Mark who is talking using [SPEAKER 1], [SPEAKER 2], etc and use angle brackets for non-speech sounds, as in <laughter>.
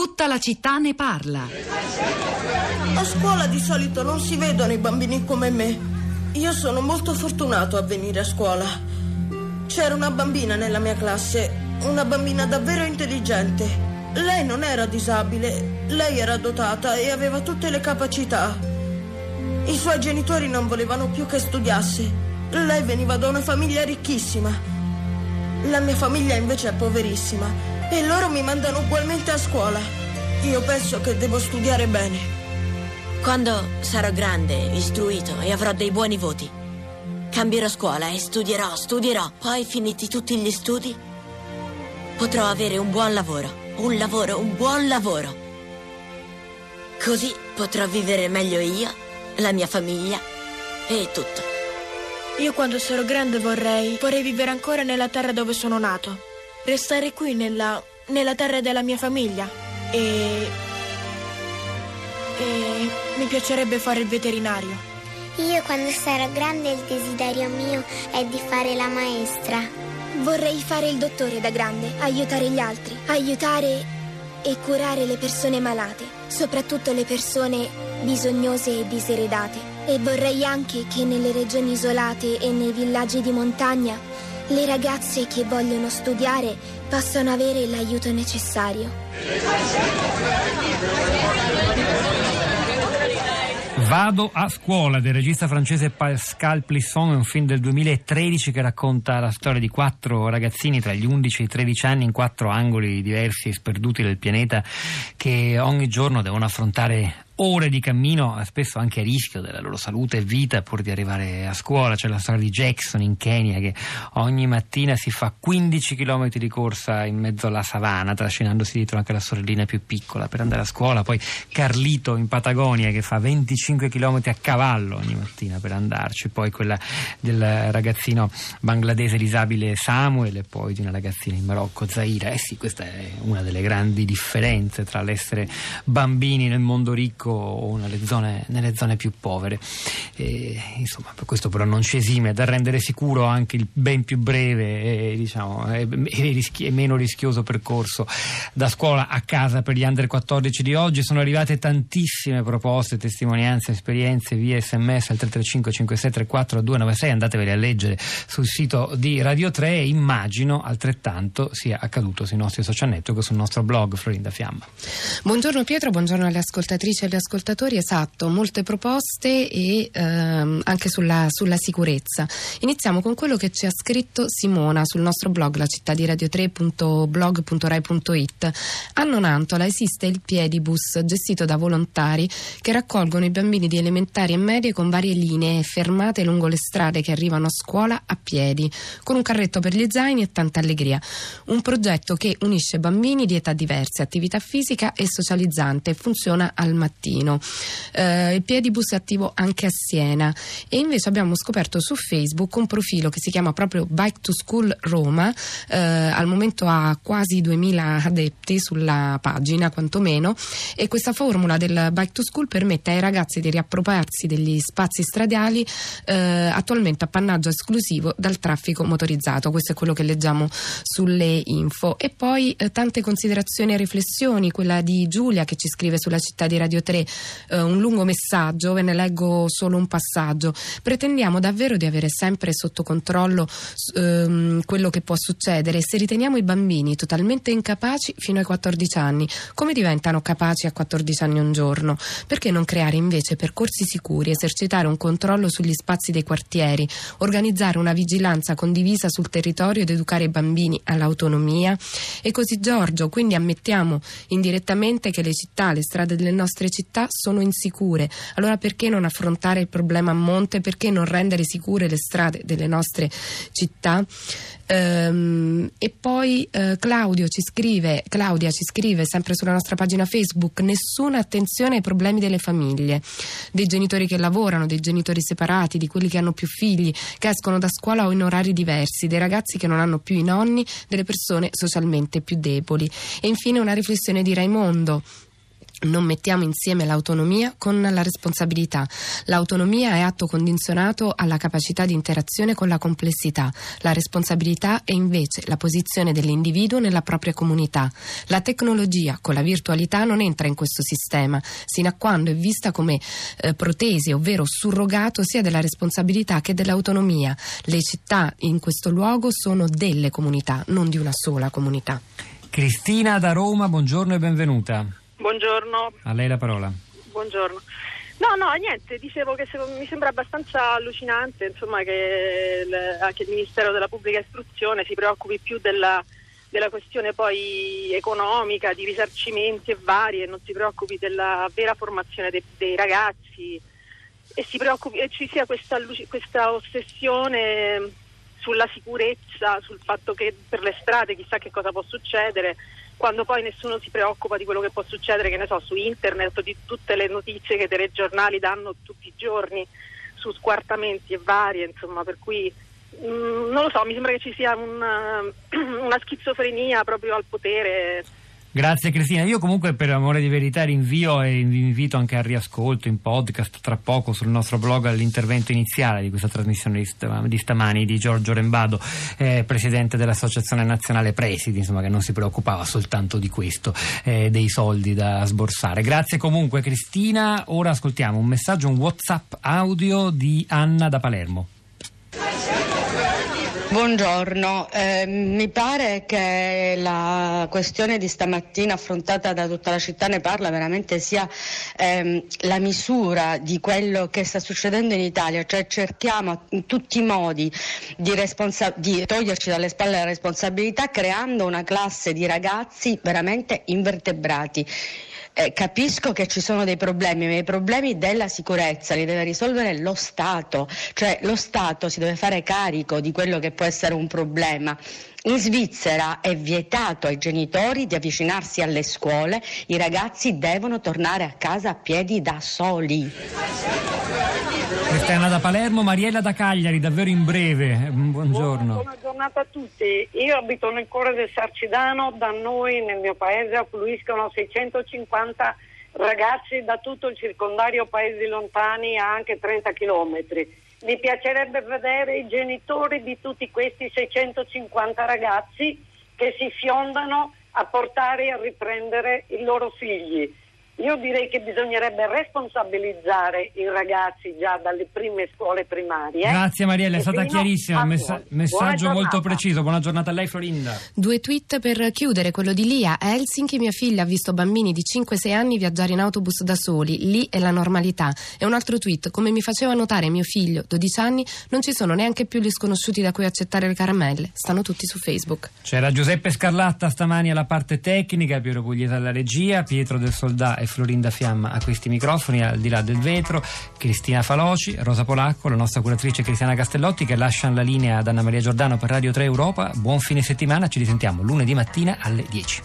[SPEAKER 1] Tutta la città ne parla.
[SPEAKER 2] A scuola di solito non si vedono i bambini come me. Io sono molto fortunato a venire a scuola. C'era una bambina nella mia classe, una bambina davvero intelligente. Lei non era disabile, lei era dotata e aveva tutte le capacità. I suoi genitori non volevano più che studiasse. Lei veniva da una famiglia ricchissima. La mia famiglia invece è poverissima e loro mi mandano ugualmente a scuola. Io penso che devo studiare bene.
[SPEAKER 3] Quando sarò grande, istruito e avrò dei buoni voti, cambierò scuola e studierò, studierò. Poi, finiti tutti gli studi, potrò avere un buon lavoro. Un lavoro, un buon lavoro. Così potrò vivere meglio io, la mia famiglia e tutto.
[SPEAKER 4] Io quando sarò grande vorrei, vorrei vivere ancora nella terra dove sono nato. Restare qui nella, nella terra della mia famiglia. E... E mi piacerebbe fare il veterinario.
[SPEAKER 5] Io quando sarò grande il desiderio mio è di fare la maestra.
[SPEAKER 6] Vorrei fare il dottore da grande, aiutare gli altri, aiutare e curare le persone malate, soprattutto le persone bisognose e diseredate. E vorrei anche che nelle regioni isolate e nei villaggi di montagna le ragazze che vogliono studiare possano avere l'aiuto necessario.
[SPEAKER 7] Vado a scuola del regista francese Pascal Plisson, è un film del 2013 che racconta la storia di quattro ragazzini tra gli 11 e i 13 anni in quattro angoli diversi e sperduti del pianeta che ogni giorno devono affrontare ore di cammino, spesso anche a rischio della loro salute e vita pur di arrivare a scuola. C'è la storia di Jackson in Kenya che ogni mattina si fa 15 km di corsa in mezzo alla savana, trascinandosi dietro anche la sorellina più piccola per andare a scuola. Poi Carlito in Patagonia che fa 25 km a cavallo ogni mattina per andarci. Poi quella del ragazzino bangladese disabile Samuel e poi di una ragazzina in Marocco, Zaira. Eh sì, questa è una delle grandi differenze tra l'essere bambini nel mondo ricco o nelle zone, nelle zone più povere. E, insomma, questo però non ci esime da rendere sicuro anche il ben più breve e, diciamo, e, e, meno rischioso percorso da scuola a casa per gli under 14 di oggi. Sono arrivate tantissime proposte, testimonianze, esperienze via sms al 335 5634 296. Andatevele a leggere sul sito di Radio 3 e immagino altrettanto sia accaduto sui nostri social network, sul nostro blog Florinda Fiamma.
[SPEAKER 8] Buongiorno Pietro, buongiorno alle ascoltatrici e agli ascoltatori, esatto, molte proposte e ehm, anche sulla, sulla, sicurezza. Iniziamo con quello che ci ha scritto Simona sul nostro blog, la città di radio3.blog.rai.it. A Nonantola esiste il Piedibus gestito da volontari che raccolgono i bambini di elementari e medie con varie linee fermate lungo le strade che arrivano a scuola a piedi, con un carretto per gli zaini e tanta allegria. Un progetto che unisce bambini di età diverse, attività fisica e socializzante e funziona al mattino. Eh, il Piedibus è attivo anche a Siena. E invece abbiamo scoperto su Facebook un profilo che si chiama proprio Bike to School Roma, eh, al momento ha quasi 2000 adepti sulla pagina quantomeno. E questa formula del Bike to School permette ai ragazzi di riappropriarsi degli spazi stradali eh, attualmente appannaggio esclusivo dal traffico motorizzato, questo è quello che leggiamo sulle info. E poi eh, tante considerazioni e riflessioni, quella di Giulia che ci scrive sulla città di Radio 3 eh, un lungo messaggio, ve ne leggo solo un passaggio. Pretendiamo davvero di avere sempre sotto controllo ehm, quello che può succedere se riteniamo i bambini totalmente incapaci fino ai 14 anni, come diventano capaci a 14 anni un giorno? Perché non creare invece percorsi sicuri, esercitare un controllo sugli spazi dei quartieri, organizzare una vigilanza condivisa sul territorio ed educare i bambini all'autonomia? E così Giorgio, quindi ammettiamo indirettamente che le città, le strade delle nostre città sono insicure. Allora perché non affrontare il problema a monte? Perché non rendere sicure le strade delle nostre città? Ehm, e poi eh, Claudio ci scrive, Claudia ci scrive sempre sulla nostra pagina Facebook: nessuna attenzione ai problemi delle famiglie, dei genitori che lavorano, dei genitori separati, di quelli che hanno più figli, che escono da scuola o in orari diversi, dei ragazzi che non hanno più i nonni, delle persone socialmente più deboli. E infine una riflessione di Raimondo non mettiamo insieme l'autonomia con la responsabilità. L'autonomia è atto condizionato alla capacità di interazione con la complessità. La responsabilità è invece la posizione dell'individuo nella propria comunità. La tecnologia con la virtualità non entra in questo sistema, sino a quando è vista come eh, protesi, ovvero surrogato sia della responsabilità che dell'autonomia. Le città in questo luogo sono delle comunità, non di una sola comunità.
[SPEAKER 7] Cristina da Roma, buongiorno e benvenuta.
[SPEAKER 9] Buongiorno.
[SPEAKER 7] A lei la parola.
[SPEAKER 9] Buongiorno. No, no, niente, dicevo che se, mi sembra abbastanza allucinante insomma, che il, anche il Ministero della Pubblica Istruzione si preoccupi più della, della questione poi economica, di risarcimenti e varie, non si preoccupi della vera formazione dei, dei ragazzi e, si preoccupi, e ci sia questa, questa ossessione sulla sicurezza, sul fatto che per le strade chissà che cosa può succedere quando poi nessuno si preoccupa di quello che può succedere, che ne so, su internet o di tutte le notizie che i telegiornali danno tutti i giorni su squartamenti e varie, insomma, per cui mh, mm, non lo so, mi sembra che ci sia una, <clears throat> una schizofrenia proprio al potere
[SPEAKER 7] Grazie Cristina, io comunque per amore di verità rinvio e vi invito anche al riascolto in podcast tra poco sul nostro blog all'intervento iniziale di questa trasmissione di, stamani di Giorgio Rembado, eh, presidente dell'Associazione Nazionale Presidi, insomma che non si preoccupava soltanto di questo, eh, dei soldi da sborsare. Grazie comunque Cristina, ora ascoltiamo un messaggio, un Whatsapp audio di Anna da Palermo.
[SPEAKER 10] Buongiorno, eh, mi pare che la questione di stamattina affrontata da tutta la città ne parla veramente sia ehm, la misura di quello che sta succedendo in Italia, cioè cerchiamo in tutti i modi di, responsa- di toglierci dalle spalle la responsabilità creando una classe di ragazzi veramente invertebrati eh, capisco che ci sono dei problemi, ma i problemi della sicurezza li deve risolvere lo Stato, cioè lo Stato si deve fare carico di quello che può essere un problema. In Svizzera è vietato ai genitori di avvicinarsi alle scuole, i ragazzi devono tornare a casa a piedi da soli.
[SPEAKER 7] Cristiana da Palermo, Mariella da Cagliari, davvero in breve, buongiorno.
[SPEAKER 11] Buona giornata a tutti, io abito nel cuore del Sarcidano, da noi nel mio paese affluiscono 650 ragazzi da tutto il circondario paesi lontani a anche 30 chilometri. Mi piacerebbe vedere i genitori di tutti questi 650 ragazzi che si fiondano a portare e a riprendere i loro figli io direi che bisognerebbe responsabilizzare i ragazzi già dalle prime scuole primarie.
[SPEAKER 7] Grazie Mariella, è stata chiarissima, messa- messaggio molto preciso. Buona giornata a lei Florinda.
[SPEAKER 8] Due tweet per chiudere, quello di Lia. A Helsinki mia figlia ha visto bambini di 5-6 anni viaggiare in autobus da soli, lì è la normalità. E un altro tweet, come mi faceva notare mio figlio, 12 anni, non ci sono neanche più gli sconosciuti da cui accettare le caramelle, stanno tutti su Facebook.
[SPEAKER 7] C'era Giuseppe Scarlatta stamani alla parte tecnica, Piero Pugliese alla regia, Pietro del Soldà e Florinda Fiamma a questi microfoni, al di là del vetro, Cristina Faloci, Rosa Polacco, la nostra curatrice Cristiana Castellotti che lasciano la linea ad Anna Maria Giordano per Radio 3 Europa. Buon fine settimana, ci risentiamo lunedì mattina alle 10.